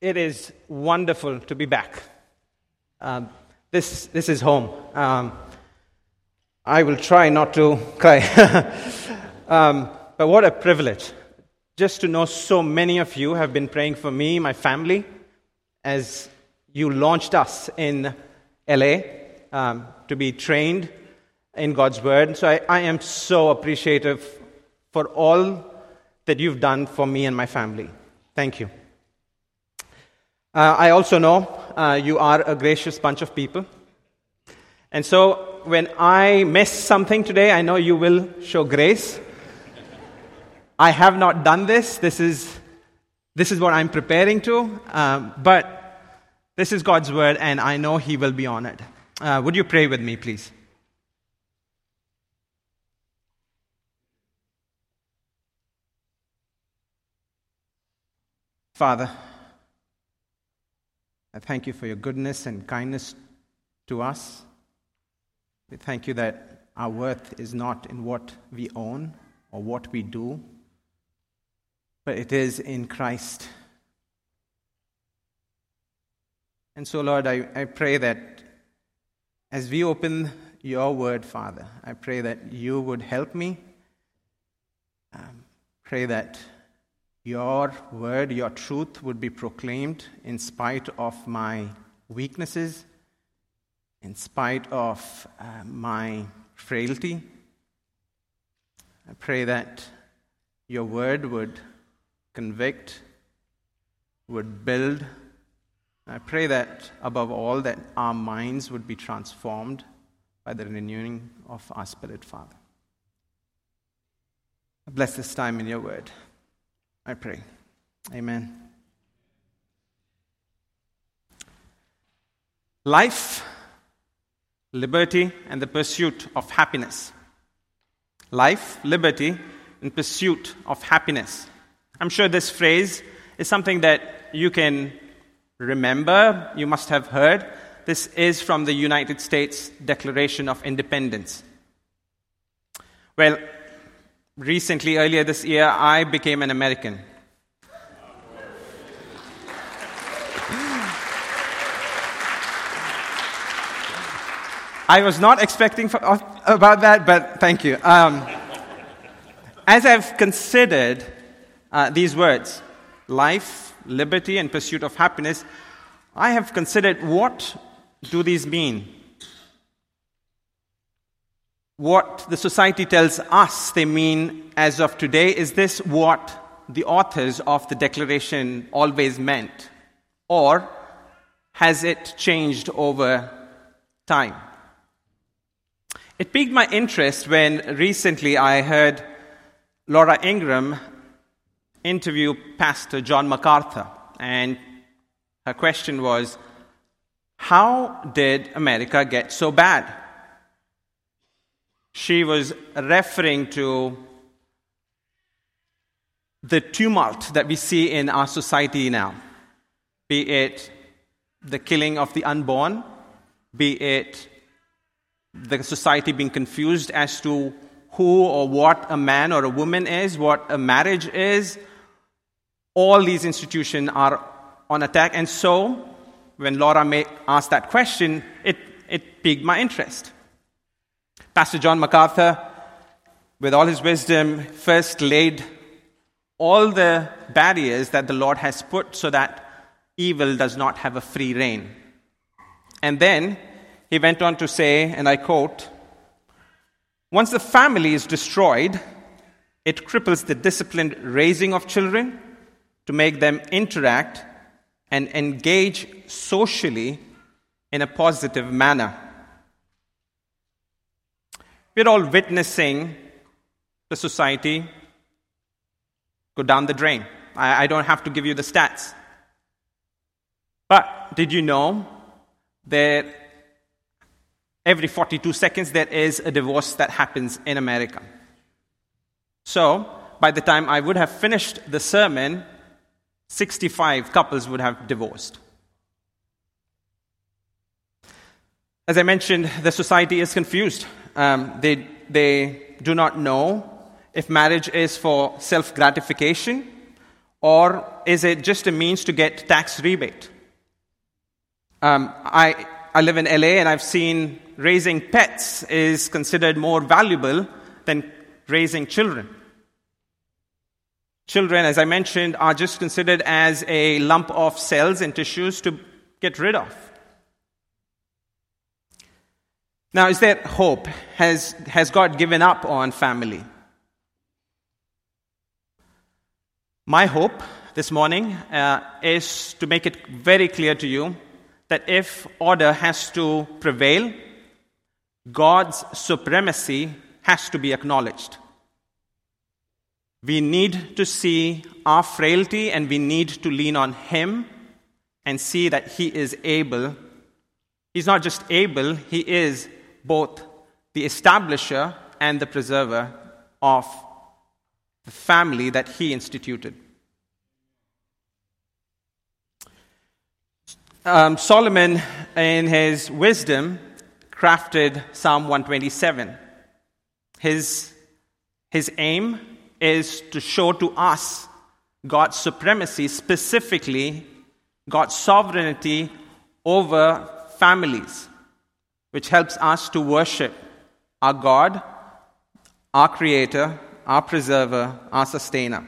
It is wonderful to be back. Um, this, this is home. Um, I will try not to cry. um, but what a privilege just to know so many of you have been praying for me, my family, as you launched us in LA um, to be trained in God's Word. So I, I am so appreciative for all that you've done for me and my family. Thank you. Uh, I also know uh, you are a gracious bunch of people. And so when I miss something today, I know you will show grace. I have not done this. This is, this is what I'm preparing to. Um, but this is God's word, and I know He will be honored. Uh, would you pray with me, please? Father, I thank you for your goodness and kindness to us. We thank you that our worth is not in what we own or what we do, but it is in Christ. And so, Lord, I, I pray that as we open your word, Father, I pray that you would help me. Um, pray that your word, your truth would be proclaimed in spite of my weaknesses, in spite of uh, my frailty. I pray that your word would convict, would build. I pray that above all that our minds would be transformed by the renewing of our spirit, Father. Bless this time in your word. I pray. Amen. Life, liberty, and the pursuit of happiness. Life, liberty, and pursuit of happiness. I'm sure this phrase is something that you can remember, you must have heard. This is from the United States Declaration of Independence. Well, recently, earlier this year, I became an American. I was not expecting for, about that, but thank you. Um, as I've considered uh, these words, life, liberty, and pursuit of happiness, I have considered what do these mean? What the society tells us they mean as of today? Is this what the authors of the Declaration always meant? Or has it changed over time? It piqued my interest when recently I heard Laura Ingraham interview Pastor John MacArthur, and her question was How did America get so bad? She was referring to the tumult that we see in our society now, be it the killing of the unborn, be it the society being confused as to who or what a man or a woman is, what a marriage is. All these institutions are on attack. And so, when Laura asked that question, it, it piqued my interest. Pastor John MacArthur, with all his wisdom, first laid all the barriers that the Lord has put so that evil does not have a free reign. And then he went on to say, and I quote, once the family is destroyed, it cripples the disciplined raising of children to make them interact and engage socially in a positive manner. We're all witnessing the society go down the drain. I, I don't have to give you the stats. But did you know that every 42 seconds there is a divorce that happens in America? So, by the time I would have finished the sermon, 65 couples would have divorced. As I mentioned, the society is confused um, they, they do not know if marriage is for self gratification Or is it just a means to get tax rebate? Um, I, I live in LA and I've seen raising pets is considered more valuable than raising children. Children, as I mentioned, are just considered as a lump of cells and tissues to get rid of. Now, is there hope? Has, has God given up on family? My hope this morning uh, is to make it very clear to you that if order has to prevail, God's supremacy has to be acknowledged. We need to see our frailty and we need to lean on Him and see that He is able. He's not just able, He is both the establisher and the preserver of the family that He instituted. Um, Solomon, in his wisdom, crafted Psalm 127. His, his aim is to show to us God's supremacy, specifically God's sovereignty over families, which helps us to worship our God, our Creator, our Preserver, our Sustainer.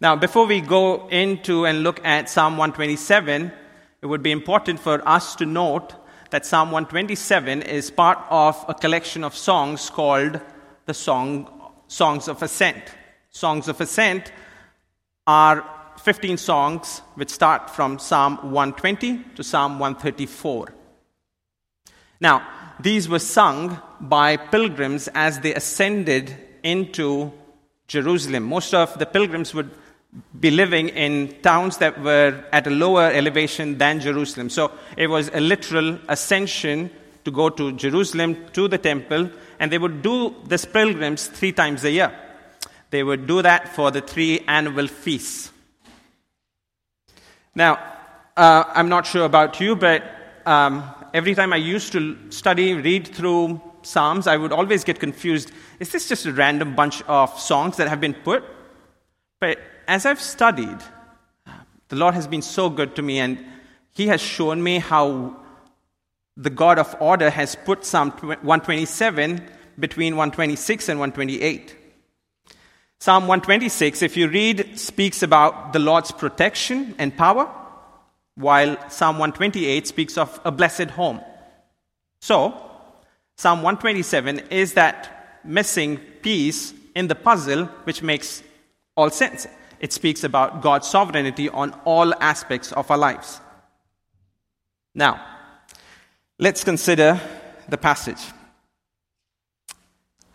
Now, before we go into and look at Psalm 127, it would be important for us to note that Psalm 127 is part of a collection of songs called the Song songs of ascent. Songs of ascent are 15 songs which start from Psalm 120 to Psalm 134. Now, these were sung by pilgrims as they ascended into Jerusalem. Most of the pilgrims would be living in towns that were at a lower elevation than Jerusalem. So it was a literal ascension to go to Jerusalem, to the temple, and they would do this pilgrims three times a year. They would do that for the three annual feasts. Now, uh, I'm not sure about you, but um, every time I used to study, read through Psalms, I would always get confused. Is this just a random bunch of songs that have been put? But as I've studied, the Lord has been so good to me, and He has shown me how the God of order has put Psalm 127 between 126 and 128. Psalm 126, if you read, speaks about the Lord's protection and power, while Psalm 128 speaks of a blessed home. So, Psalm 127 is that missing piece in the puzzle which makes all sense. It speaks about God's sovereignty on all aspects of our lives. Now, let's consider the passage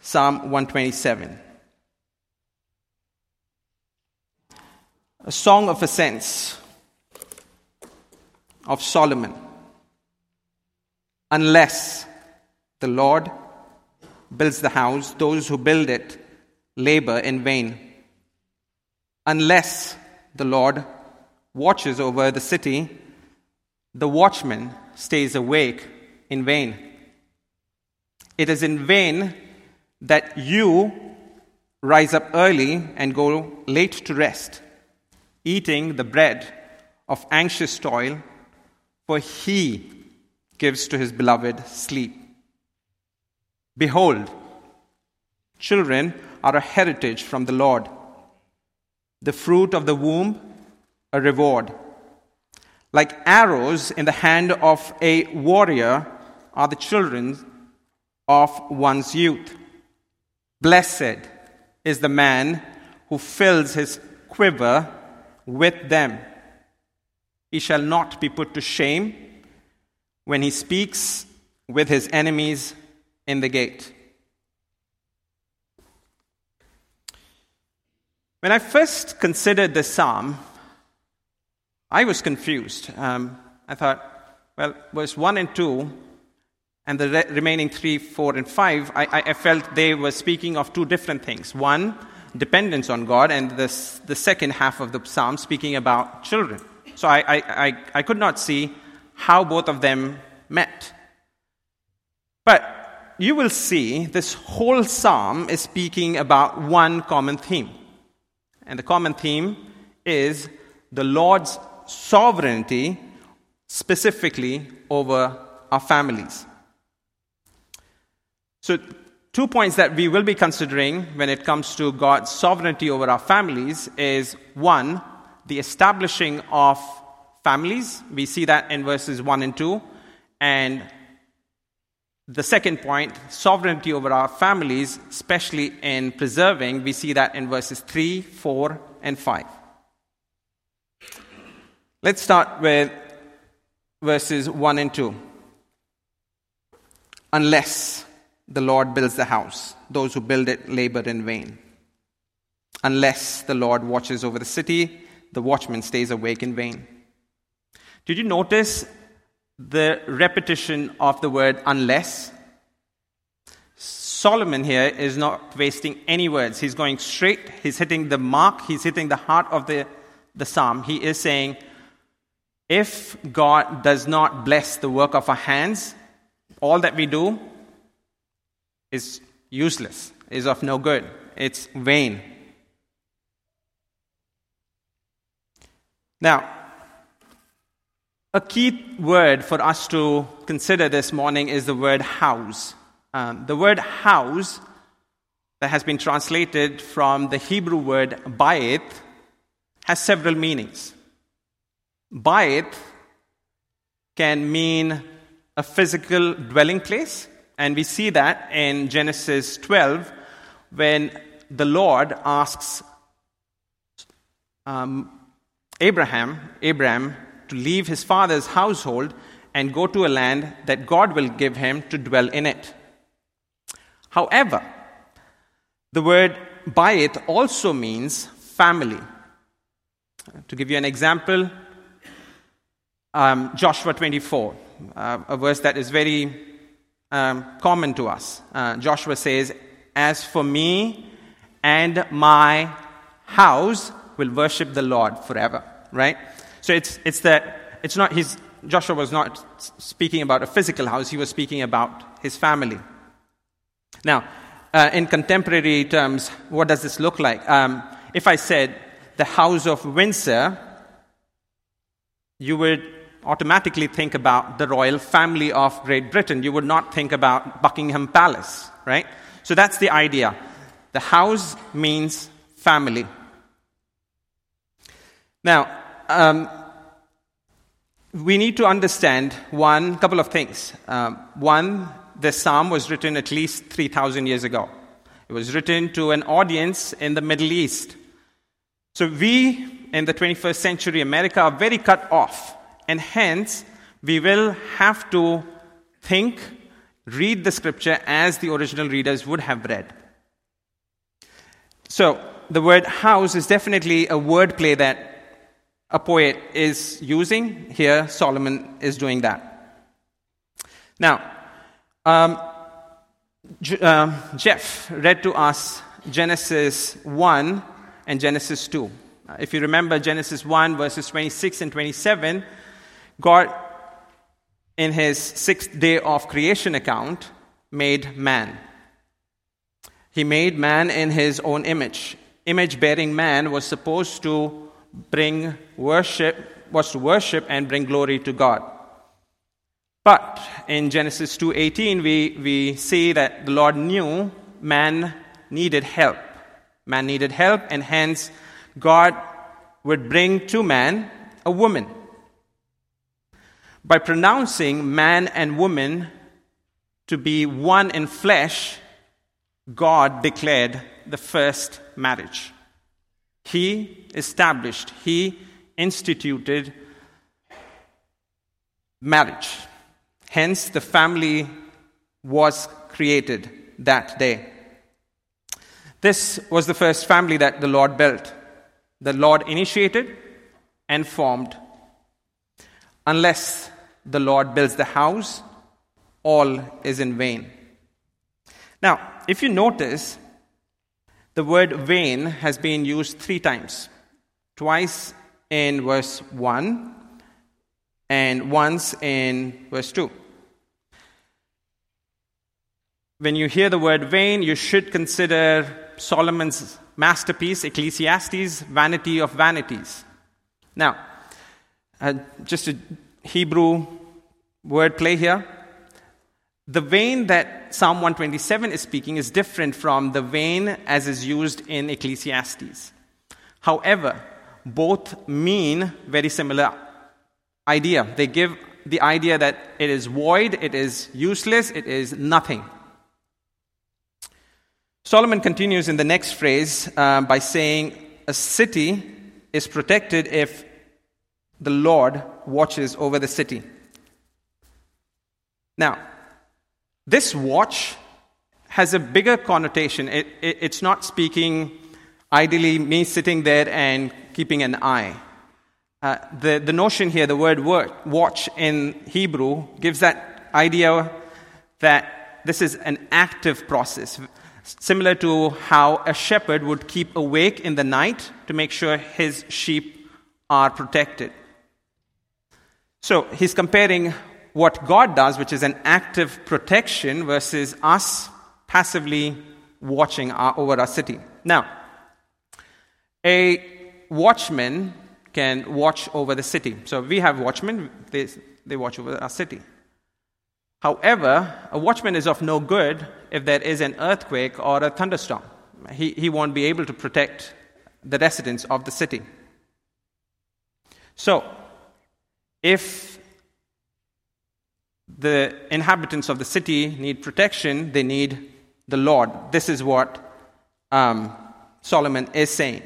Psalm 127. A song of ascents of Solomon. Unless the Lord builds the house, those who build it labor in vain unless the Lord watches over the city, the watchman stays awake in vain. It is in vain that you rise up early and go late to rest, eating the bread of anxious toil, for he gives to his beloved sleep. Behold, children are a heritage from the Lord the fruit of the womb, a reward. Like arrows in the hand of a warrior are the children of one's youth. Blessed is the man who fills his quiver with them. He shall not be put to shame when he speaks with his enemies in the gate. When I first considered this psalm, I was confused. Um, I thought, well, verse 1 and 2, and the re- remaining 3, 4, and 5, I, I, felt they were speaking of two different things. One, dependence on God, and this, the second half of the psalm speaking about children. So I, I, I could not see how both of them met. But you will see this whole psalm is speaking about one common theme And the common theme is the Lord's sovereignty, specifically over our families. So, two points that we will be considering when it comes to God's sovereignty over our families is one, the establishing of families. We see that in verses 1 and 2. And the second point, sovereignty over our families, especially in preserving, we see that in verses 3, 4, and 5. Let's start with verses 1 and 2. Unless the Lord builds the house, those who build it labor in vain. Unless the Lord watches over the city, the watchman stays awake in vain. Did you notice the repetition of the word unless. Solomon here is not wasting any words. He's going straight, he's hitting the mark, he's hitting the heart of the, the psalm. He is saying, if God does not bless the work of our hands, all that we do is useless, is of no good, it's vain. Now, a key word for us to consider this morning is the word house. Um, the word house, that has been translated from the Hebrew word bayit, has several meanings. Bayit can mean a physical dwelling place, and we see that in Genesis 12 when the Lord asks um, Abraham, Abraham, to leave his father's household and go to a land that God will give him to dwell in it. However, the word bayit also means family. To give you an example, um, Joshua 24, uh, a verse that is very um, common to us. Uh, Joshua says, As for me and my house will worship the Lord forever, right? So it's, it's that, it's not, his, Joshua was not speaking about a physical house, he was speaking about his family. Now, uh, in contemporary terms, what does this look like? Um, if I said the House of Windsor, you would automatically think about the royal family of Great Britain. You would not think about Buckingham Palace, right? So that's the idea. The house means family. Now, um, we need to understand one couple of things. Um, one, the psalm was written at least 3,000 years ago. It was written to an audience in the Middle East. So we, in the 21st century America, are very cut off. And hence, we will have to think, read the scripture as the original readers would have read. So, the word house is definitely a wordplay that a poet is using. Here, Solomon is doing that. Now, um, J- uh, Jeff read to us Genesis 1 and Genesis 2. Uh, if you remember Genesis 1, verses 26 and 27, God, in his sixth day of creation account, made man. He made man in his own image. Image bearing man was supposed to bring worship, was to worship and bring glory to God. But in Genesis 2:18 we, we see that the Lord knew man needed help. Man needed help and hence God would bring to man a woman. By pronouncing man and woman to be one in flesh, God declared the first marriage. He established, he instituted marriage. Hence, the family was created that day. This was the first family that the Lord built. The Lord initiated and formed. Unless the Lord builds the house, all is in vain. Now, if you notice, the word vain has been used three times twice in verse 1 and once in verse 2. When you hear the word vain, you should consider Solomon's masterpiece, Ecclesiastes, Vanity of Vanities. Now, uh, just a Hebrew wordplay here. The vain that Psalm 127 is speaking is different from the vain as is used in Ecclesiastes. However, both mean very similar idea. They give the idea that it is void, it is useless, it is nothing. Solomon continues in the next phrase uh, by saying, A city is protected if the Lord watches over the city. Now, this watch has a bigger connotation. It, it, it's not speaking ideally me sitting there and keeping an eye. Uh, the, the notion here, the word watch in Hebrew, gives that idea that this is an active process, similar to how a shepherd would keep awake in the night to make sure his sheep are protected. So he's comparing what God does, which is an active protection, versus us passively watching our, over our city. Now, a watchman can watch over the city. So we have watchmen, they, they watch over our city. However, a watchman is of no good if there is an earthquake or a thunderstorm. He, he won't be able to protect the residents of the city. So, if the inhabitants of the city need protection, they need the Lord. This is what um, Solomon is saying.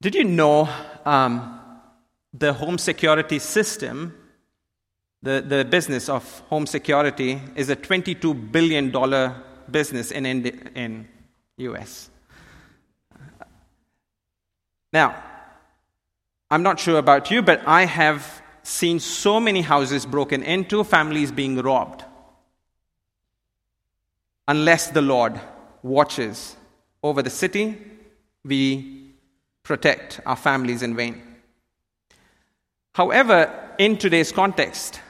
Did you know um, the home security system, the, the business of home security, is a $22 billion business in, Indi- in US? Now, I'm not sure about you, but I have seen so many houses broken into, families being robbed. Unless the Lord watches over the city, we protect our families in vain. However, in today's context,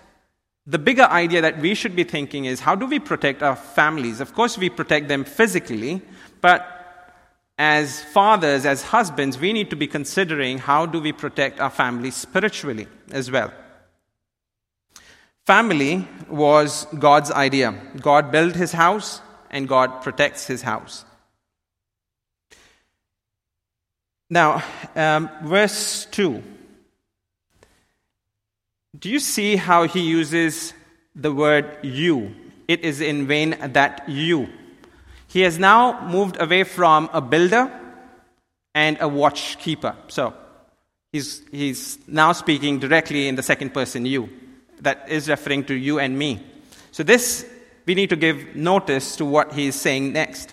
the bigger idea that we should be thinking is how do we protect our families? Of course, we protect them physically, but as fathers, as husbands, we need to be considering how do we protect our families spiritually as well. Family was God's idea. God built his house and God protects his house. Now, um, verse 2. Do you see how he uses the word you? It is in vain that you. He has now moved away from a builder and a watchkeeper. So he's, he's now speaking directly in the second person you. That is referring to you and me. So this, we need to give notice to what he is saying next.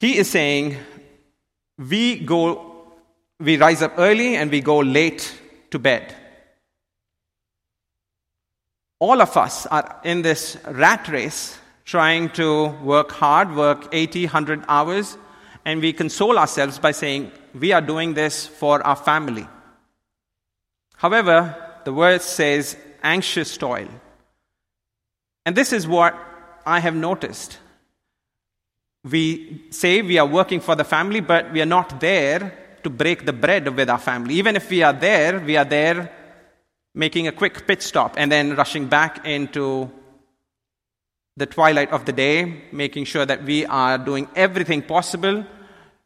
He is saying, we go, we rise up early and we go late to bed. All of us are in this rat race trying to work hard, work 80, 100 hours, and we console ourselves by saying, we are doing this for our family. However, the word says anxious toil. And this is what I have noticed we say we are working for the family, but we are not there to break the bread with our family. Even if we are there, we are there making a quick pit stop and then rushing back into the twilight of the day, making sure that we are doing everything possible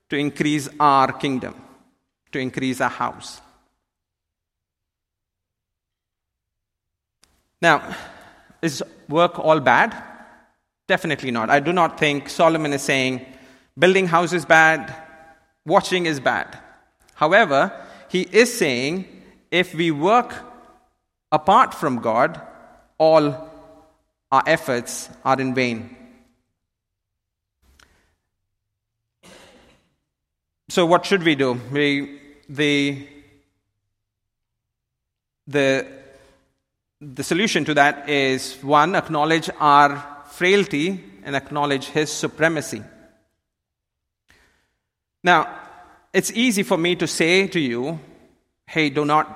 to increase our kingdom, to increase our house. Now, is work all bad? Definitely not. I do not think Solomon is saying building house is bad, watching is bad. However, he is saying if we work apart from God, all our efforts are in vain. So, what should we do? We, the, the, the solution to that is one, acknowledge our frailty and acknowledge his supremacy. Now, it's easy for me to say to you, hey, do not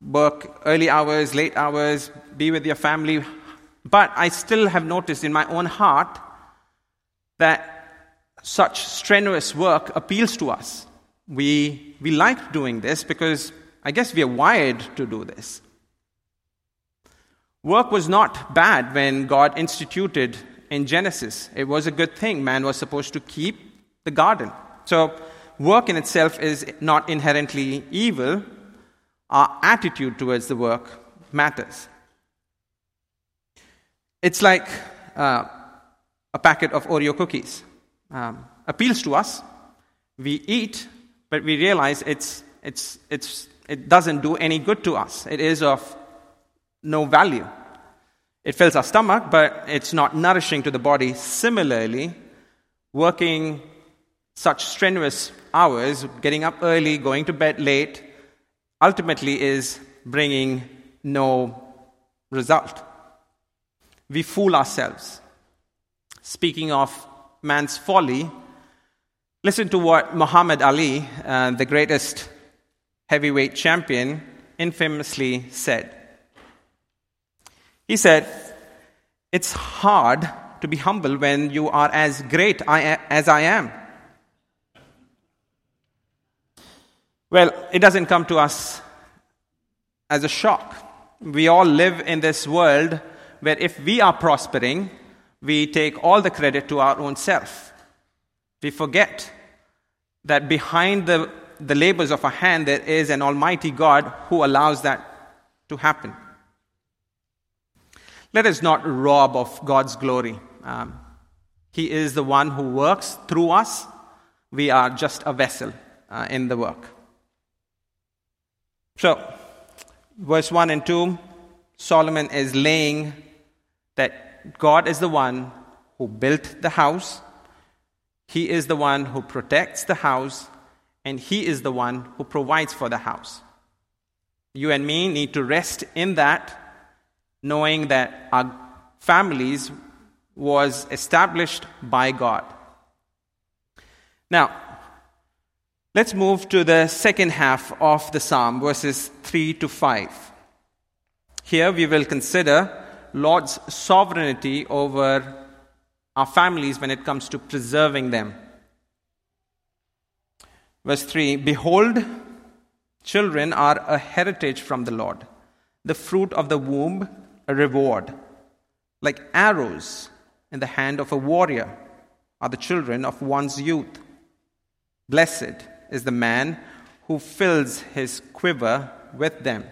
work early hours, late hours, be with your family. But I still have noticed in my own heart that such strenuous work appeals to us. We, we like doing this because I guess we are wired to do this. Work was not bad when God instituted in Genesis. It was a good thing. Man was supposed to keep the garden. So, work in itself is not inherently evil. Our attitude towards the work matters. It's like uh, a packet of Oreo cookies. Um, appeals to us. We eat, but we realize it's, it's, it's, it doesn't do any good to us. It is of no value. It fills our stomach, but it's not nourishing to the body. Similarly, working such strenuous hours, getting up early, going to bed late, ultimately is bringing no result. We fool ourselves. Speaking of man's folly, listen to what Muhammad Ali, uh, the greatest heavyweight champion, infamously said. He said, It's hard to be humble when you are as great as I am. Well, it doesn't come to us as a shock. We all live in this world where if we are prospering, we take all the credit to our own self. We forget that behind the, the labors of our hand, there is an Almighty God who allows that to happen. Let us not rob of God's glory. Um, he is the one who works through us. We are just a vessel uh, in the work. So, verse 1 and 2, Solomon is laying that God is the one who built the house, He is the one who protects the house, and He is the one who provides for the house. You and me need to rest in that, knowing that our families was established by God. Now, let's move to the second half of the psalm, verses 3 to 5. Here we will consider Lord's sovereignty over our families when it comes to preserving them. Verse 3 Behold, children are a heritage from the Lord, the fruit of the womb, a reward. Like arrows in the hand of a warrior are the children of one's youth. Blessed is the man who fills his quiver with them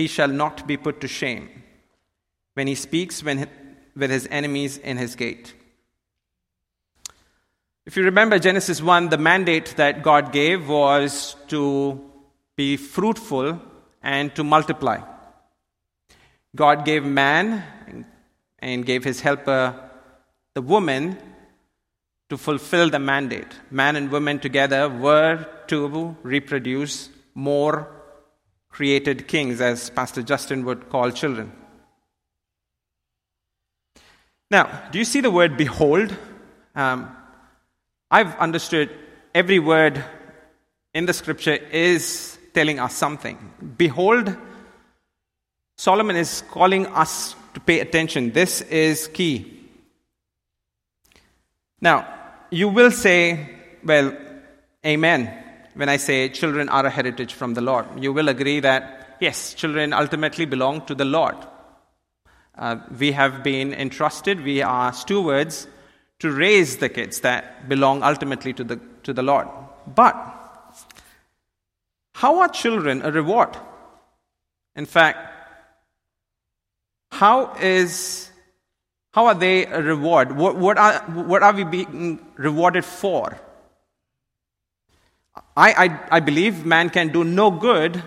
he shall not be put to shame when he speaks with his enemies in his gate. If you remember Genesis 1, the mandate that God gave was to be fruitful and to multiply. God gave man and gave his helper, the woman, to fulfill the mandate. Man and woman together were to reproduce more created kings, as Pastor Justin would call children. Now, do you see the word behold? Um, I've understood every word in the scripture is telling us something. Behold, Solomon is calling us to pay attention. This is key. Now, you will say, well, amen when I say children are a heritage from the Lord. You will agree that, yes, children ultimately belong to the Lord. Uh, we have been entrusted, we are stewards to raise the kids that belong ultimately to the, to the Lord. But how are children a reward? In fact, how is how are they a reward? What, what, are, what are we being rewarded for? I, I, I believe man can do no good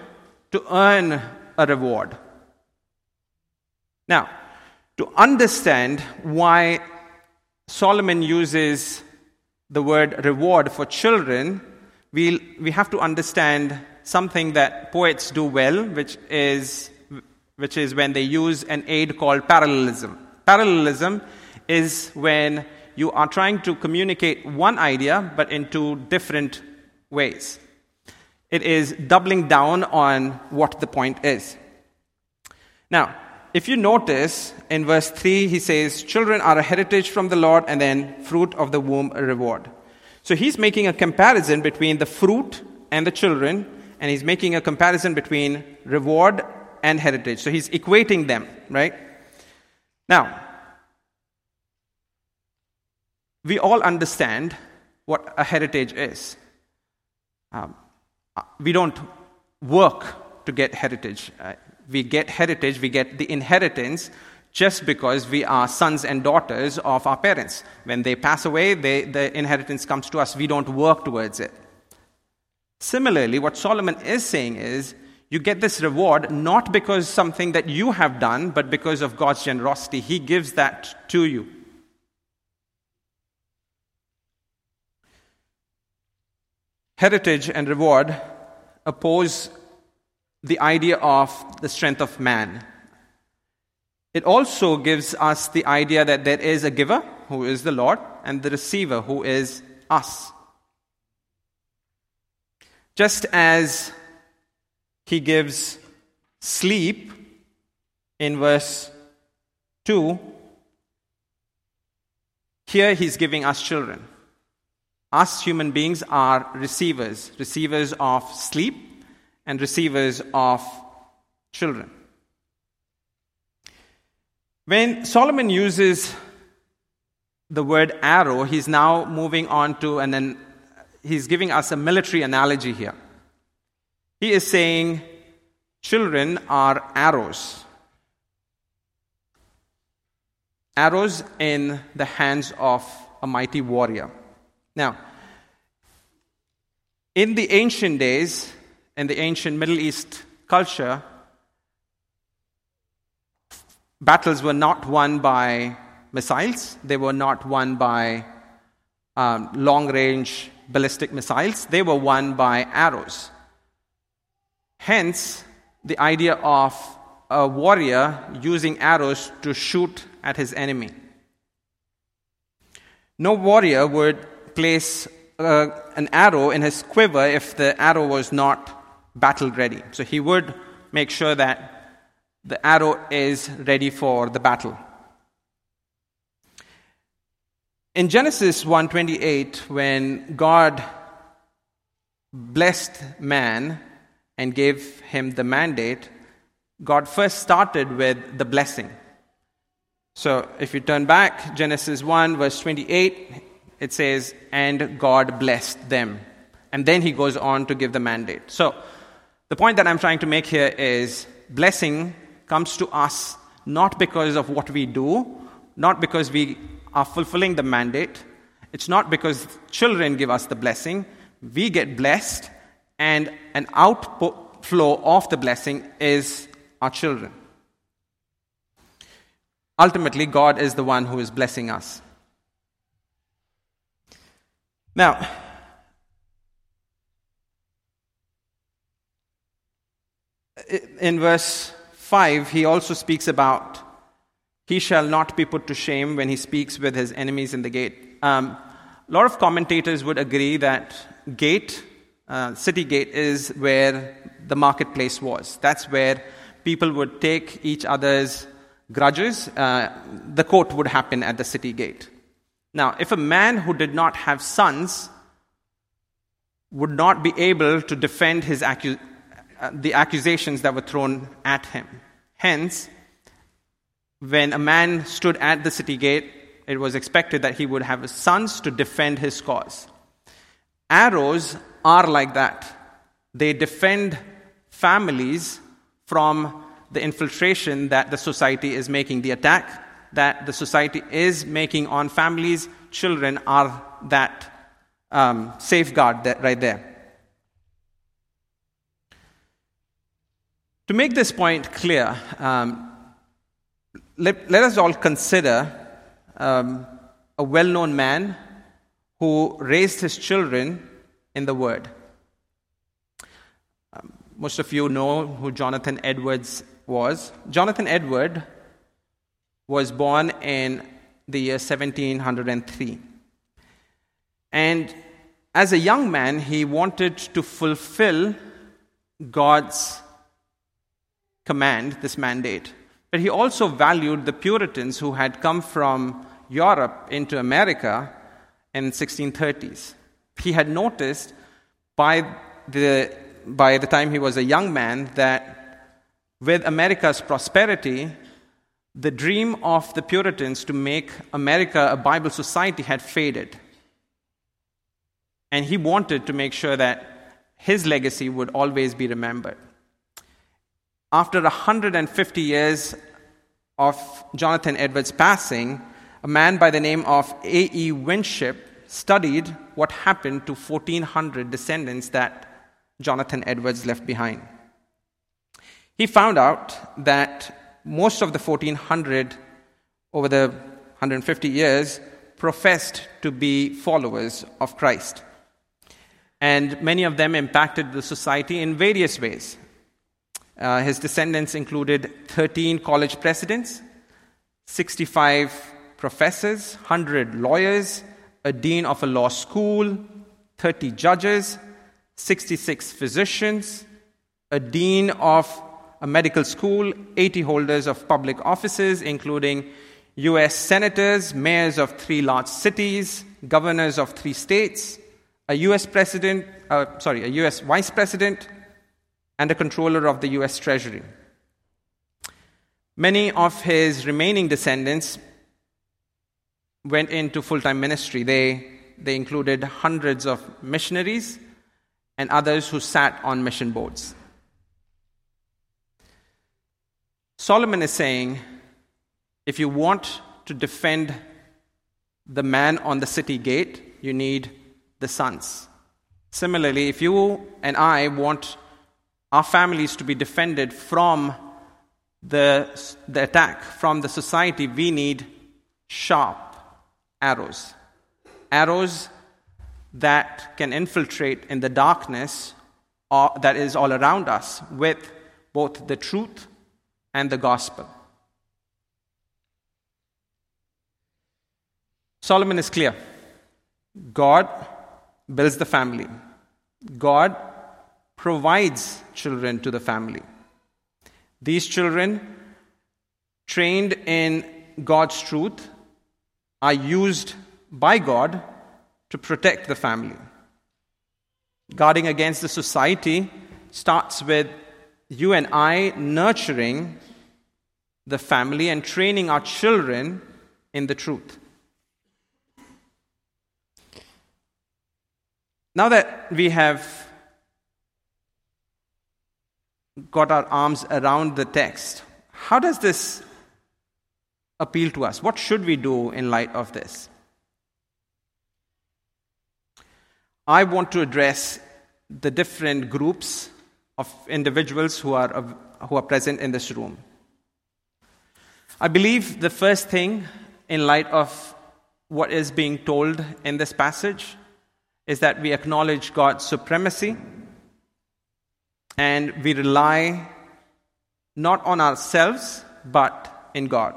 to earn a reward. Now, to understand why Solomon uses the word reward for children, we we have to understand something that poets do well, which is, which is when they use an aid called parallelism. Parallelism is when you are trying to communicate one idea but in two different ways. It is doubling down on what the point is. Now, if you notice in verse 3, he says, Children are a heritage from the Lord, and then fruit of the womb a reward. So he's making a comparison between the fruit and the children, and he's making a comparison between reward and heritage. So he's equating them, right? Now, we all understand what a heritage is. Um, we don't work to get heritage. Uh, we get heritage, we get the inheritance just because we are sons and daughters of our parents. When they pass away, they, the inheritance comes to us. We don't work towards it. Similarly, what Solomon is saying is you get this reward not because something that you have done, but because of God's generosity. He gives that to you. Heritage and reward oppose the idea of the strength of man. It also gives us the idea that there is a giver, who is the Lord, and the receiver, who is us. Just as he gives sleep in verse 2, here he's giving us children. Us human beings are receivers, receivers of sleep and receivers of children. When Solomon uses the word arrow, he's now moving on to, and then he's giving us a military analogy here. He is saying, Children are arrows. Arrows in the hands of a mighty warrior. Now, in the ancient days, in the ancient Middle East culture, battles were not won by missiles, they were not won by um, long range ballistic missiles, they were won by arrows. Hence, the idea of a warrior using arrows to shoot at his enemy. No warrior would place uh, an arrow in his quiver if the arrow was not battle ready. So he would make sure that the arrow is ready for the battle. In Genesis 1:28 when God blessed man and gave him the mandate, God first started with the blessing. So if you turn back Genesis 1 verse 28 it says and God blessed them. And then he goes on to give the mandate. So the point that I'm trying to make here is blessing comes to us not because of what we do, not because we are fulfilling the mandate. It's not because children give us the blessing. We get blessed, and an outflow of the blessing is our children. Ultimately, God is the one who is blessing us. Now, in verse 5, he also speaks about he shall not be put to shame when he speaks with his enemies in the gate. Um, a lot of commentators would agree that gate, uh, city gate, is where the marketplace was. That's where people would take each other's grudges. Uh, the court would happen at the city gate. Now, if a man who did not have sons would not be able to defend his accu- uh, the accusations that were thrown at him. Hence, when a man stood at the city gate, it was expected that he would have his sons to defend his cause. Arrows are like that. They defend families from the infiltration that the society is making, the attack that the society is making on families. Children are that um, safeguard that right there. To make this point clear, um, let, let, us all consider um, a well known man who raised his children in the Word. Um, most of you know who Jonathan Edwards was. Jonathan Edward was born in the year 1703. And as a young man, he wanted to fulfill God's command, this mandate. but he also valued the Puritans who had come from Europe into America in 1630s. He had noticed by the, by the time he was a young man that with America's prosperity, the dream of the Puritans to make America a Bible society had faded. And he wanted to make sure that his legacy would always be remembered. After 150 years of Jonathan Edwards' passing, a man by the name of A.E. Winship studied what happened to 1,400 descendants that Jonathan Edwards left behind. He found out that most of the 1,400 over the 150 years professed to be followers of Christ. And many of them impacted the society in various ways. Uh, his descendants included 13 college presidents, 65 professors, 100 lawyers, a dean of a law school, 30 judges, 66 physicians, a dean of a medical school, 80 holders of public offices, including US senators, mayors of three large cities, governors of three states, a US president, uh, sorry, a US vice president, and a controller of the US Treasury. Many of his remaining descendants went into full time ministry. They, they included hundreds of missionaries and others who sat on mission boards. Solomon is saying if you want to defend the man on the city gate, you need the sons. Similarly, if you and I want our families to be defended from the, the attack, from the society, we need sharp arrows. Arrows that can infiltrate in the darkness uh, that is all around us with both the truth and the gospel. Solomon is clear God builds the family, God provides children to the family. These children, trained in God's truth, are used by God to protect the family. Guarding against the society starts with you and I nurturing the family and training our children in the truth. Now that we have got our arms around the text, how does this appeal to us? What should we do in light of this? I want to address the different groups of individuals who are, who are present in this room. I believe the first thing, in light of what is being told in this passage, is that we acknowledge God's supremacy and we rely not on ourselves but in God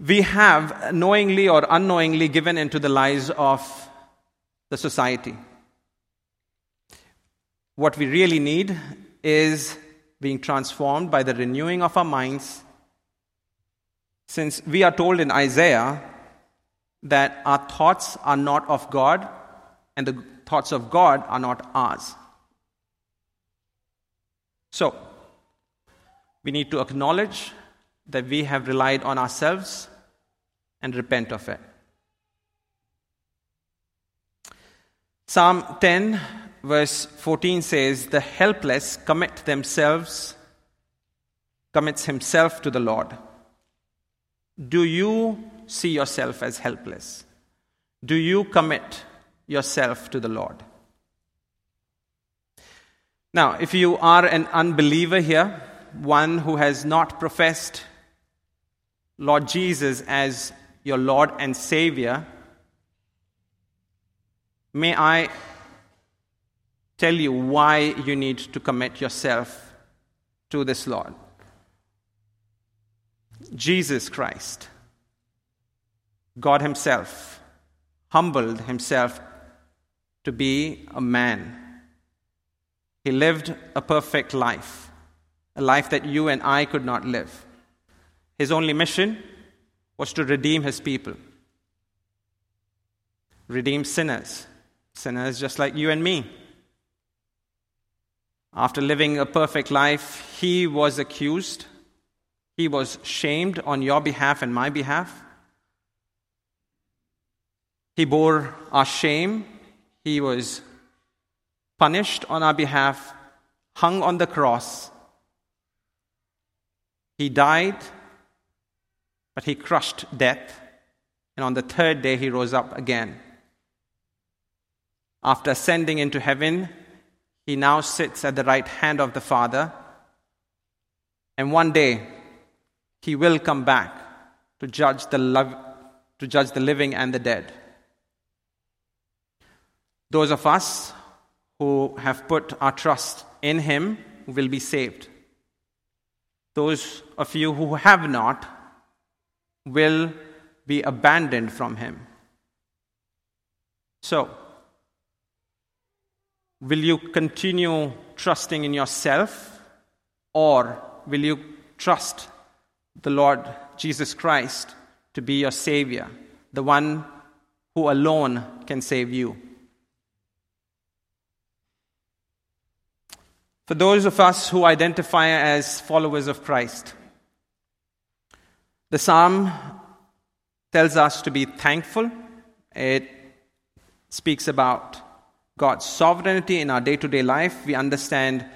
we have knowingly or unknowingly given into the lies of the society. What we really need is being transformed by the renewing of our minds, since we are told in Isaiah that our thoughts are not of God and the thoughts of God are not ours. So, we need to acknowledge that we have relied on ourselves and repent of it. Psalm 10, verse 14 says, The helpless commit themselves, commits himself to the Lord. Do you see yourself as helpless? Do you commit yourself to the Lord? Now, if you are an unbeliever here, one who has not professed Lord Jesus as your Lord and Savior, may I tell you why you need to commit yourself to this Lord. Jesus Christ, God Himself, humbled Himself to be a man. He lived a perfect life. a life that you and I could not live. His only mission was to redeem his people, redeem sinners, sinners just like you and me. After living a perfect life, he was accused, he was shamed on your behalf and my behalf. He bore our shame, he was punished on our behalf, hung on the cross. He died but he crushed death, and on the third day he rose up again. After ascending into heaven, he now sits at the right hand of the Father, and one day he will come back to judge the, to judge the living and the dead. Those of us who have put our trust in him will be saved. Those of you who have not will be abandoned from him. So, will you continue trusting in yourself or will you trust the Lord Jesus Christ to be your Savior, the one who alone can save you? For those of us who identify as followers of Christ, the psalm tells us to be thankful. It speaks about God's sovereignty in our day to day life. We understand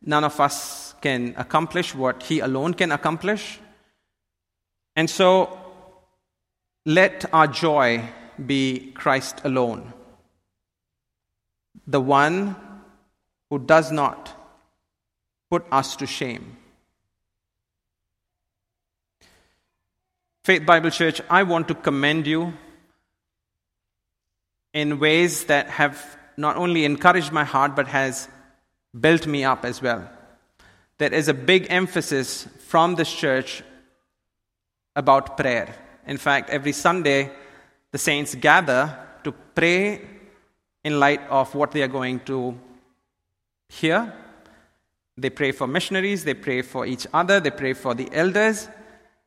none of us can accomplish what He alone can accomplish. And so, let our joy be Christ alone, the one who does not put us to shame. Faith Bible Church, I want to commend you in ways that have not only encouraged my heart but has built me up as well. There is a big emphasis from this church about prayer. In fact, every Sunday, the saints gather to pray in light of what they are going to hear. They pray for missionaries, they pray for each other, they pray for the elders,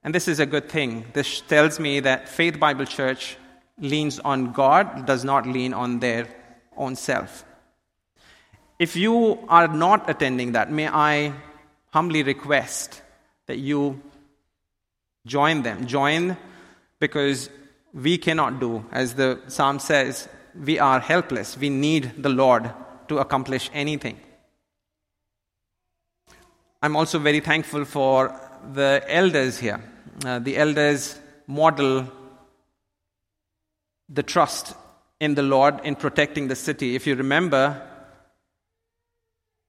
and this is a good thing. This tells me that Faith Bible Church leans on God, does not lean on their own self. If you are not attending that, may I humbly request that you join them. Join because we cannot do, as the psalm says, we are helpless. We need the Lord to accomplish anything. I'm also very thankful for the elders here. Uh, the elders model the trust in the Lord in protecting the city. If you remember,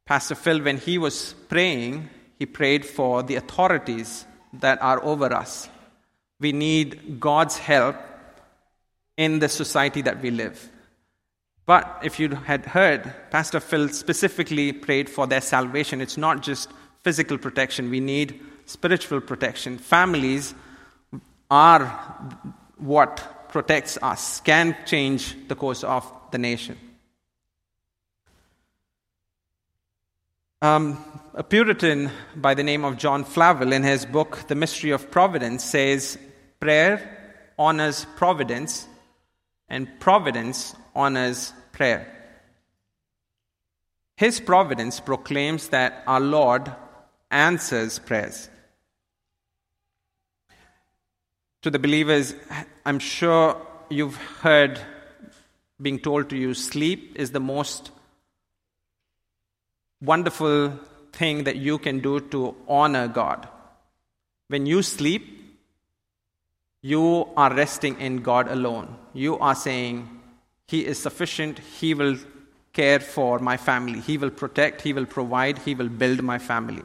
Pastor Phil, when he was praying, he prayed for the authorities that are over us. We need God's help in the society that we live. But if you had heard, Pastor Phil specifically prayed for their salvation. It's not just physical protection, we need spiritual protection. Families are what protects us, can change the course of the nation. Um, a Puritan by the name of John Flavel, in his book, The Mystery of Providence, says prayer honors providence, and providence honors prayer. His providence proclaims that our Lord answers prayers. To the believers, I'm sure you've heard being told to you sleep is the most wonderful thing that you can do to honor God. When you sleep, you are resting in God alone. You are saying, He is sufficient, He will care for my family, He will protect, He will provide, He will build my family.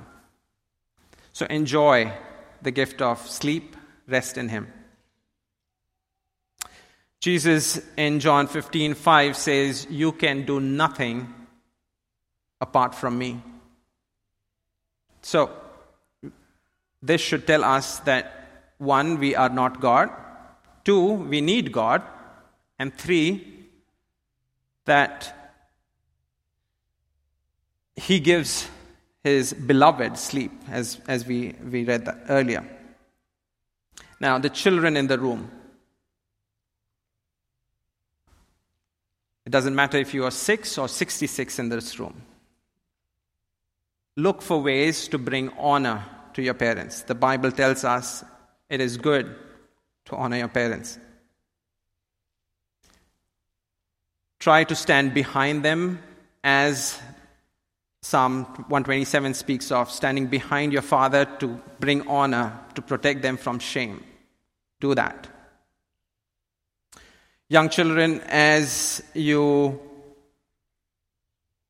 So enjoy the gift of sleep, rest in Him. Jesus in John 15 5 says, You can do nothing apart from me. So, this should tell us that one, we are not God, two, we need God, and three, that He gives his beloved sleep, as, as we, we read that earlier. Now, the children in the room. It doesn't matter if you are six or 66 in this room. Look for ways to bring honor to your parents. The Bible tells us it is good to honor your parents. Try to stand behind them as Psalm 127 speaks of standing behind your father to bring honor, to protect them from shame. Do that. Young children, as you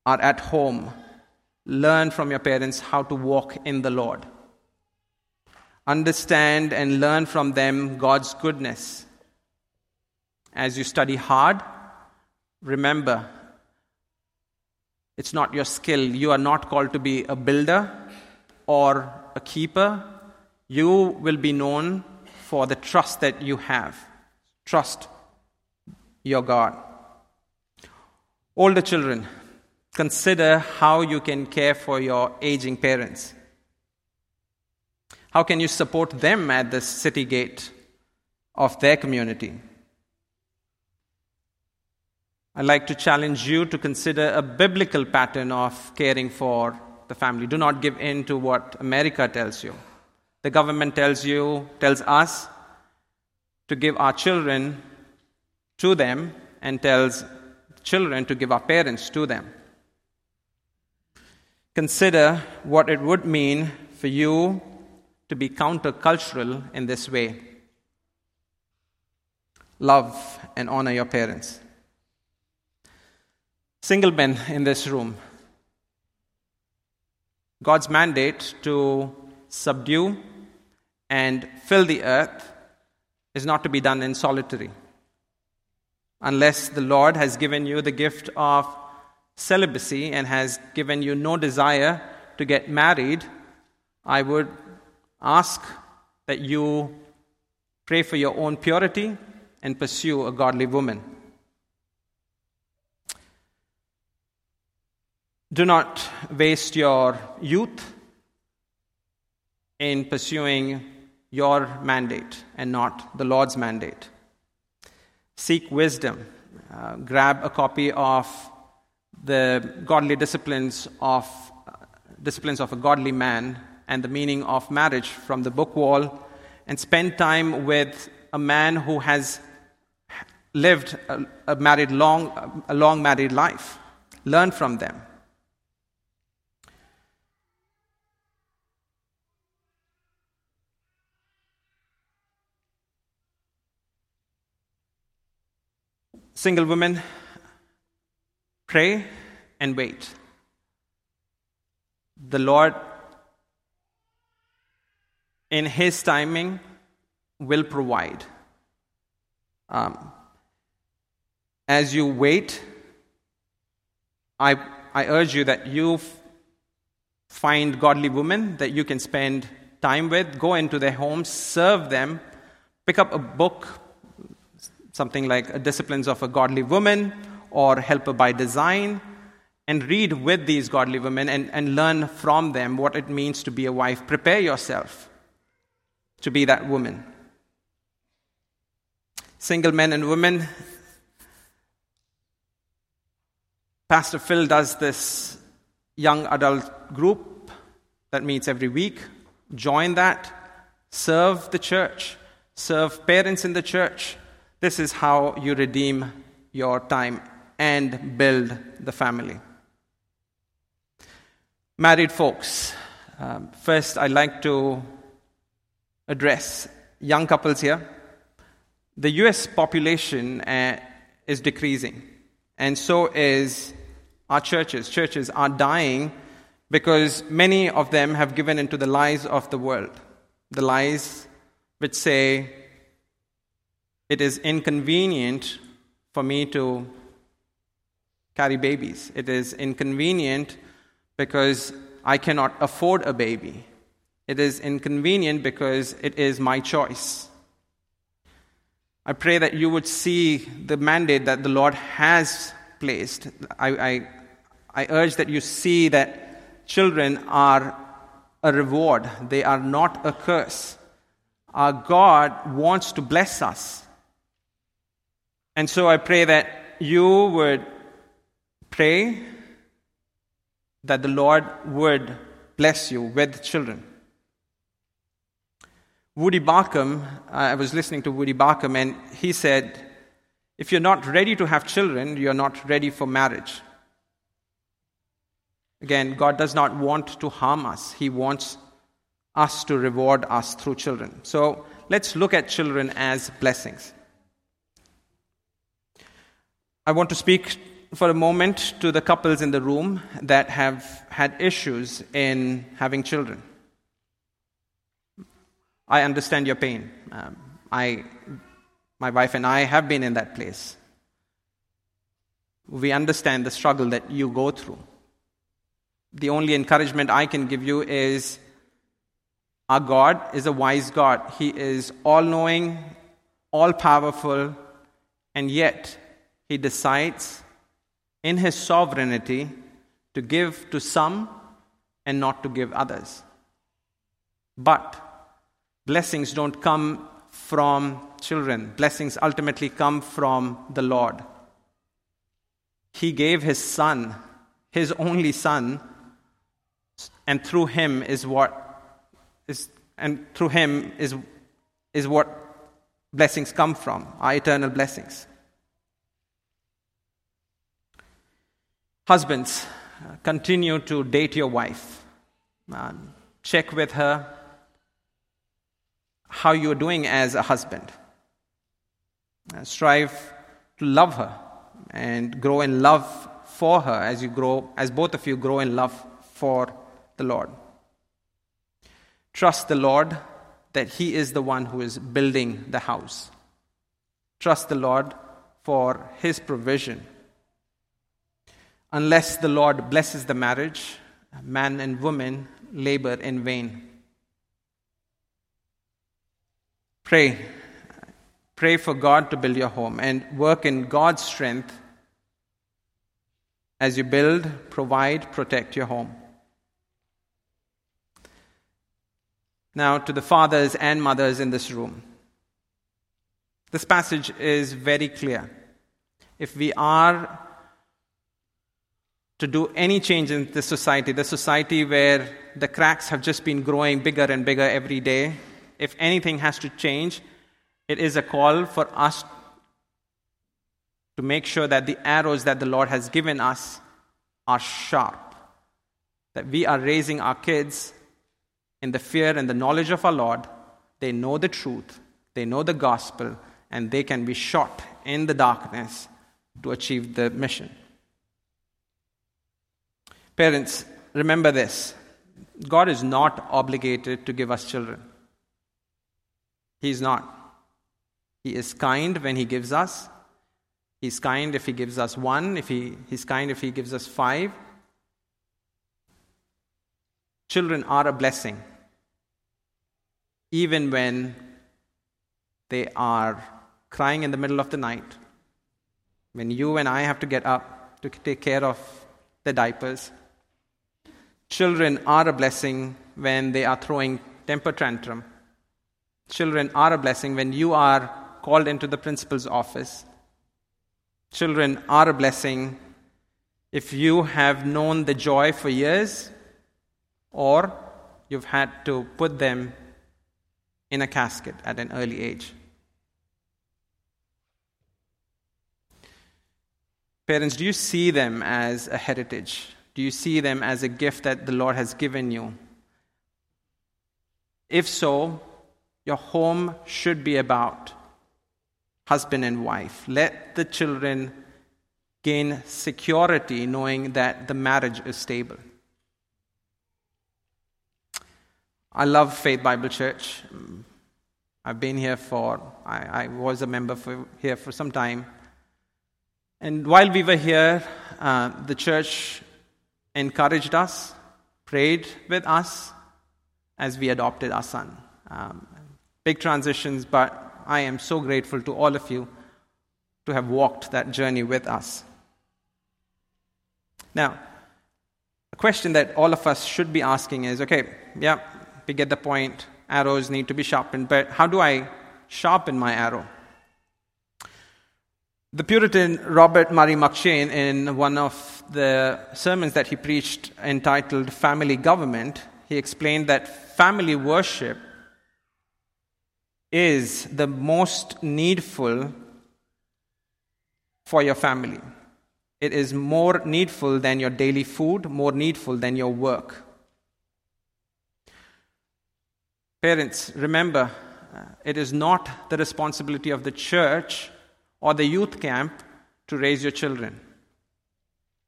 are at home, learn from your parents how to walk in the Lord. Understand and learn from them God's goodness. As you study hard, remember it's not your skill. You are not called to be a builder or a keeper. You will be known for the trust that you have. Trust your God. Older children, consider how you can care for your aging parents. How can you support them at the city gate of their community? I'd like to challenge you to consider a biblical pattern of caring for the family. Do not give in to what America tells you. The government tells you, tells us to give our children to them and tells children to give our parents to them. Consider what it would mean for you to be countercultural in this way. Love and honor your parents. Single men in this room. God's mandate to subdue and fill the earth is not to be done in solitary. Unless the Lord has given you the gift of celibacy and has given you no desire to get married, I would ask that you pray for your own purity and pursue a godly woman. Do not waste your youth in pursuing your mandate and not the Lord's mandate. Seek wisdom. Uh, grab a copy of the godly disciplines of disciplines of a godly man and the meaning of marriage from the book wall and spend time with a man who has lived a, a married long a long married life learn from them Single women, pray and wait. The Lord, in His timing, will provide. Um, as you wait, I, I urge you that you find godly women that you can spend time with, go into their homes, serve them, pick up a book, something like Disciplines of a Godly Woman or Helper by Design, and read with these godly women and, and learn from them what it means to be a wife. Prepare yourself to be that woman. Single men and women, Pastor Phil does this young adult group that meets every week. Join that. Serve the church. Serve parents in the church. This is how you redeem your time and build the family. Married folks, um, first I'd like to address young couples here. The US population uh, is decreasing, and so is our churches. Churches are dying because many of them have given into the lies of the world. The lies which say it is inconvenient for me to carry babies. It is inconvenient because I cannot afford a baby. It is inconvenient because it is my choice. I pray that you would see the mandate that the Lord has placed. I, I, I urge that you see that children are a reward, they are not a curse. Our God wants to bless us. And so I pray that you would pray that the Lord would bless you with children. Voddie Baucham, I was listening to Voddie Baucham, and he said, If you're not ready to have children, you're not ready for marriage. Again, God does not want to harm us, He wants us to reward us through children. So let's look at children as blessings. I want to speak for a moment to the couples in the room that have had issues in having children. I understand your pain. Um, I, my wife and I have been in that place. We understand the struggle that you go through. The only encouragement I can give you is our God is a wise God. He is all knowing, all powerful, and yet He decides in His sovereignty to give to some and not to give others. But blessings don't come from children, blessings ultimately come from the Lord. He gave His Son, His only Son, and through Him is what is, and through Him is, is what blessings come from, our eternal blessings. Husbands, continue to date your wife. Uh, check with her how you're doing as a husband. Uh, strive to love her and grow in love for her as you grow, as both of you grow in love for the Lord. Trust the Lord that He is the one who is building the house. Trust the Lord for His provision Unless the Lord blesses the marriage, man and woman labor in vain. Pray. Pray for God to build your home and work in God's strength as you build, provide, protect your home. Now, to the fathers and mothers in this room, this passage is very clear. If we are to do any change in this society, the society where the cracks have just been growing bigger and bigger every day, if anything has to change, it is a call for us to make sure that the arrows that the Lord has given us are sharp, that we are raising our kids in the fear and the knowledge of our Lord. They know the truth, they know the gospel, and they can be shot in the darkness to achieve the mission. Parents, remember this God is not obligated to give us children. He's not. He is kind when He gives us. He's kind if He gives us one, if he, He's kind if He gives us five. Children are a blessing, even when they are crying in the middle of the night, when you and I have to get up to take care of the diapers. Children are a blessing when they are throwing temper tantrum. Children are a blessing when you are called into the principal's office. Children are a blessing if you have known the joy for years or you've had to put them in a casket at an early age. Parents, do you see them as a heritage? Do you see them as a gift that the Lord has given you? If so, your home should be about husband and wife. Let the children gain security knowing that the marriage is stable. I love Faith Bible Church. I've been here for, I, I was a member for, here for some time. And while we were here, uh, the church encouraged us, prayed with us as we adopted our son. Um, big transitions, but I am so grateful to all of you to have walked that journey with us. Now, a question that all of us should be asking is okay, yeah, we get the point. Arrows need to be sharpened, but how do I sharpen my arrow? The Puritan Robert Murray M'Cheyne, in one of the sermons that he preached entitled Family Government, he explained that family worship is the most needful for your family. It is more needful than your daily food, more needful than your work. Parents, remember, uh, it is not the responsibility of the church or the youth camp to raise your children.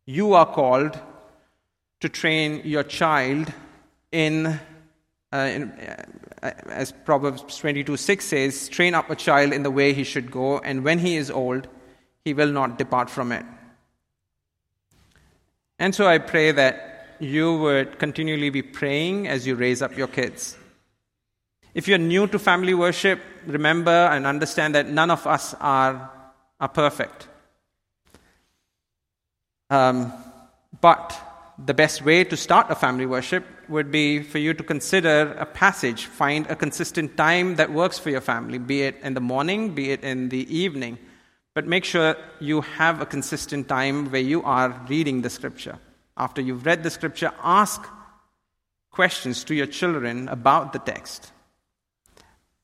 You are called to train your child in, uh, in uh, as Proverbs 22 6 says, train up a child in the way he should go, and when he is old, he will not depart from it. And so I pray that you would continually be praying as you raise up your kids. If you're new to family worship, remember and understand that none of us are, are perfect. Um, but the best way to start a family worship would be for you to consider a passage, find a consistent time that works for your family, be it in the morning, be it in the evening. But make sure you have a consistent time where you are reading the scripture. After you've read the scripture, ask questions to your children about the text.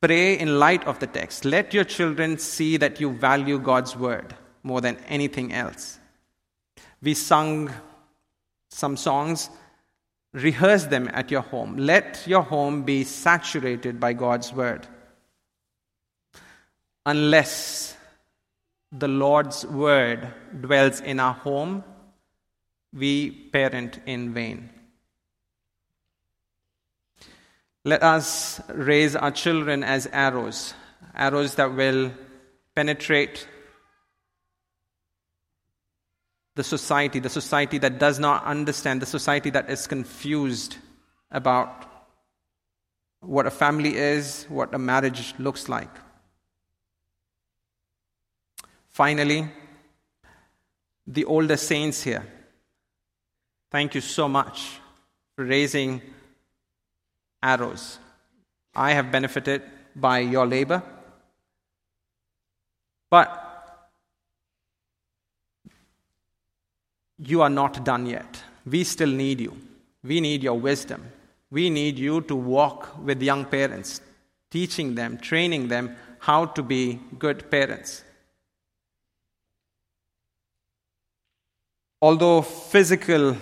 Pray in light of the text. Let your children see that you value God's word more than anything else. We sung some songs. Rehearse them at your home. Let your home be saturated by God's word. Unless the Lord's word dwells in our home, we parent in vain. Let us raise our children as arrows, arrows that will penetrate the society, the society that does not understand, the society that is confused about what a family is, what a marriage looks like. Finally, the older saints here, thank you so much for raising arrows. I have benefited by your labor, but you are not done yet. We still need you. We need your wisdom. We need you to walk with young parents, teaching them, training them how to be good parents. Although physical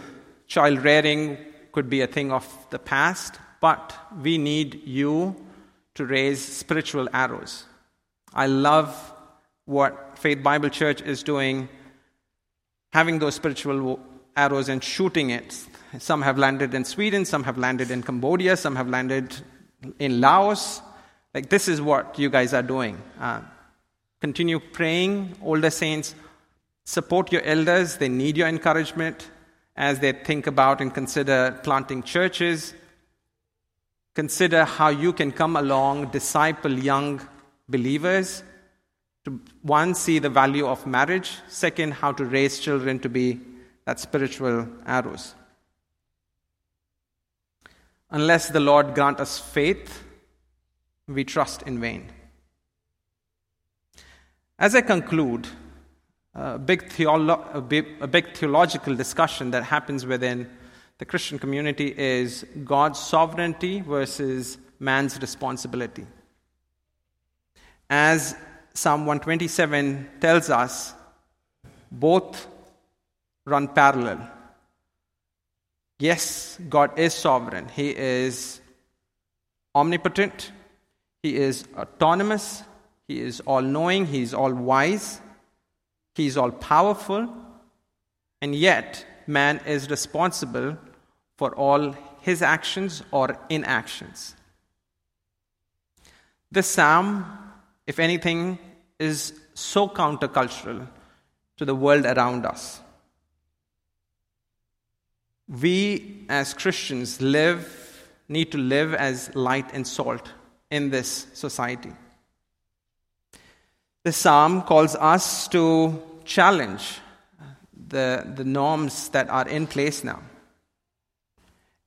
child rearing could be a thing of the past, but we need you to raise spiritual arrows. I love what Faith Bible Church is doing, having those spiritual arrows and shooting it. Some have landed in Sweden, some have landed in Cambodia, some have landed in Laos. Like, this is what you guys are doing. Uh, continue praying, older saints, Support your elders, they need your encouragement as they think about and consider planting churches. Consider how you can come along, disciple young believers to one, see the value of marriage, second, how to raise children to be that spiritual arrows. Unless the Lord grant us faith, we trust in vain. As I conclude, a big, theolo- a, big, a big theological discussion that happens within the Christian community is God's sovereignty versus man's responsibility. As Psalm 127 tells us, both run parallel. Yes, God is sovereign. He is omnipotent. He is autonomous. He is all knowing. He is all wise. He is all powerful, and yet man is responsible for all his actions or inactions. This psalm, if anything, is so countercultural to the world around us. We as Christians live, need to live as light and salt in this society. The psalm calls us to challenge the, the norms that are in place now.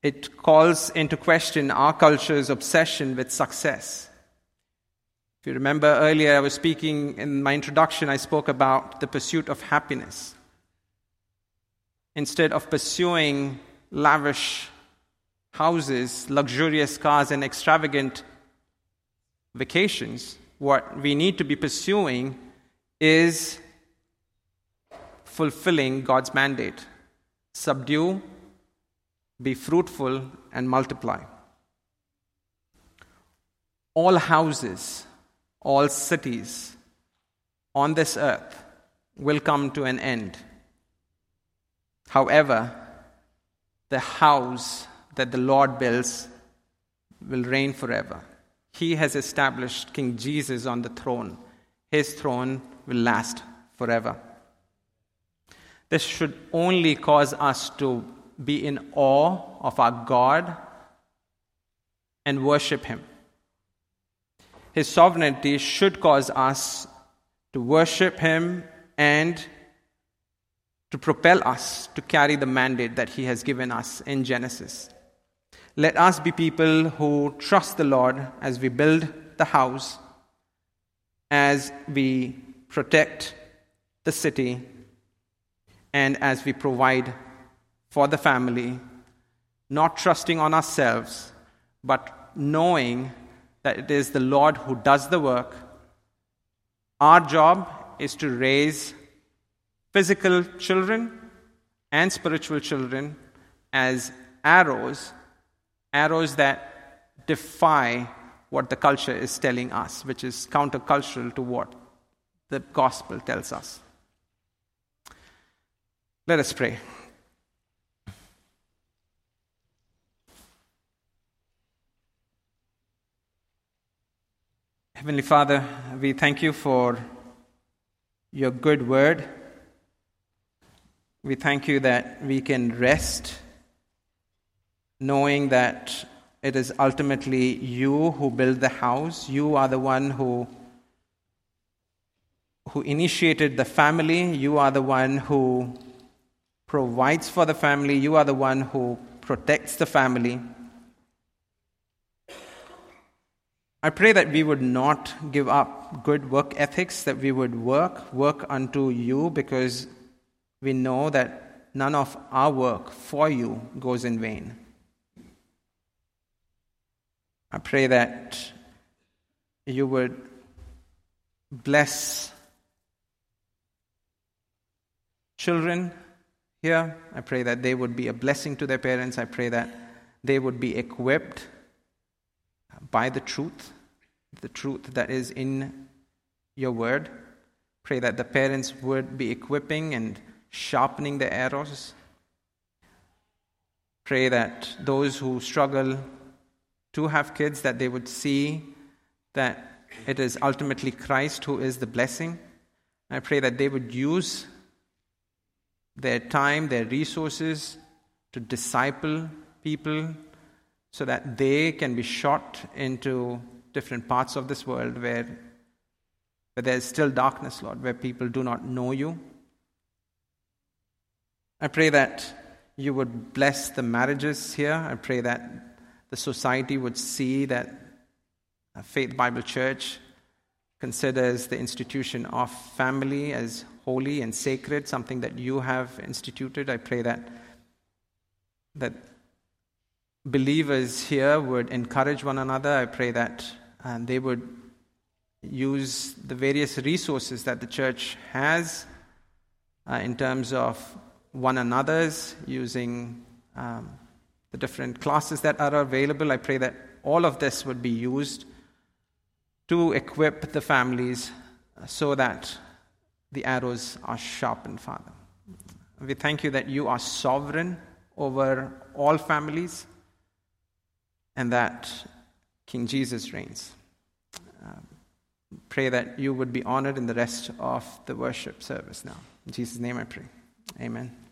It calls into question our culture's obsession with success. If you remember earlier, I was speaking in my introduction, I spoke about the pursuit of happiness. Instead of pursuing lavish houses, luxurious cars, and extravagant vacations, what we need to be pursuing is fulfilling God's mandate subdue, be fruitful, and multiply. All houses, all cities on this earth will come to an end. However, the house that the Lord builds will reign forever. He has established King Jesus on the throne. His throne will last forever. This should only cause us to be in awe of our God and worship Him. His sovereignty should cause us to worship Him and to propel us to carry the mandate that He has given us in Genesis. Let us be people who trust the Lord as we build the house, as we protect the city, and as we provide for the family, not trusting on ourselves, but knowing that it is the Lord who does the work. Our job is to raise physical children and spiritual children as arrows arrows that defy what the culture is telling us, which is countercultural to what the gospel tells us. Let us pray. Heavenly Father, we thank you for your good word. We thank you that we can rest knowing that it is ultimately you who build the house. You are the one who, who initiated the family. You are the one who provides for the family. You are the one who protects the family. I pray that we would not give up good work ethics, that we would work, work unto you, because we know that none of our work for you goes in vain. I pray that you would bless children here. I pray that they would be a blessing to their parents. I pray that they would be equipped uh, by the truth, the truth that is in your word. Pray that the parents would be equipping and sharpening the arrows. Pray that those who struggle to have kids, that they would see that it is ultimately Christ who is the blessing. I pray that they would use their time, their resources to disciple people so that they can be shot into different parts of this world where, where there's still darkness, Lord, where people do not know you. I pray that you would bless the marriages here. I pray that the society would see that Faith Bible Church considers the institution of family as holy and sacred, something that you have instituted. I pray that that believers here would encourage one another. I pray that um, they would use the various resources that the church has uh, in terms of one another's, using um, the different classes that are available. I pray that all of this would be used to equip the families so that the arrows are sharpened, Father. We thank you that you are sovereign over all families and that King Jesus reigns. Um, pray that you would be honored in the rest of the worship service now. In Jesus' name I pray. Amen.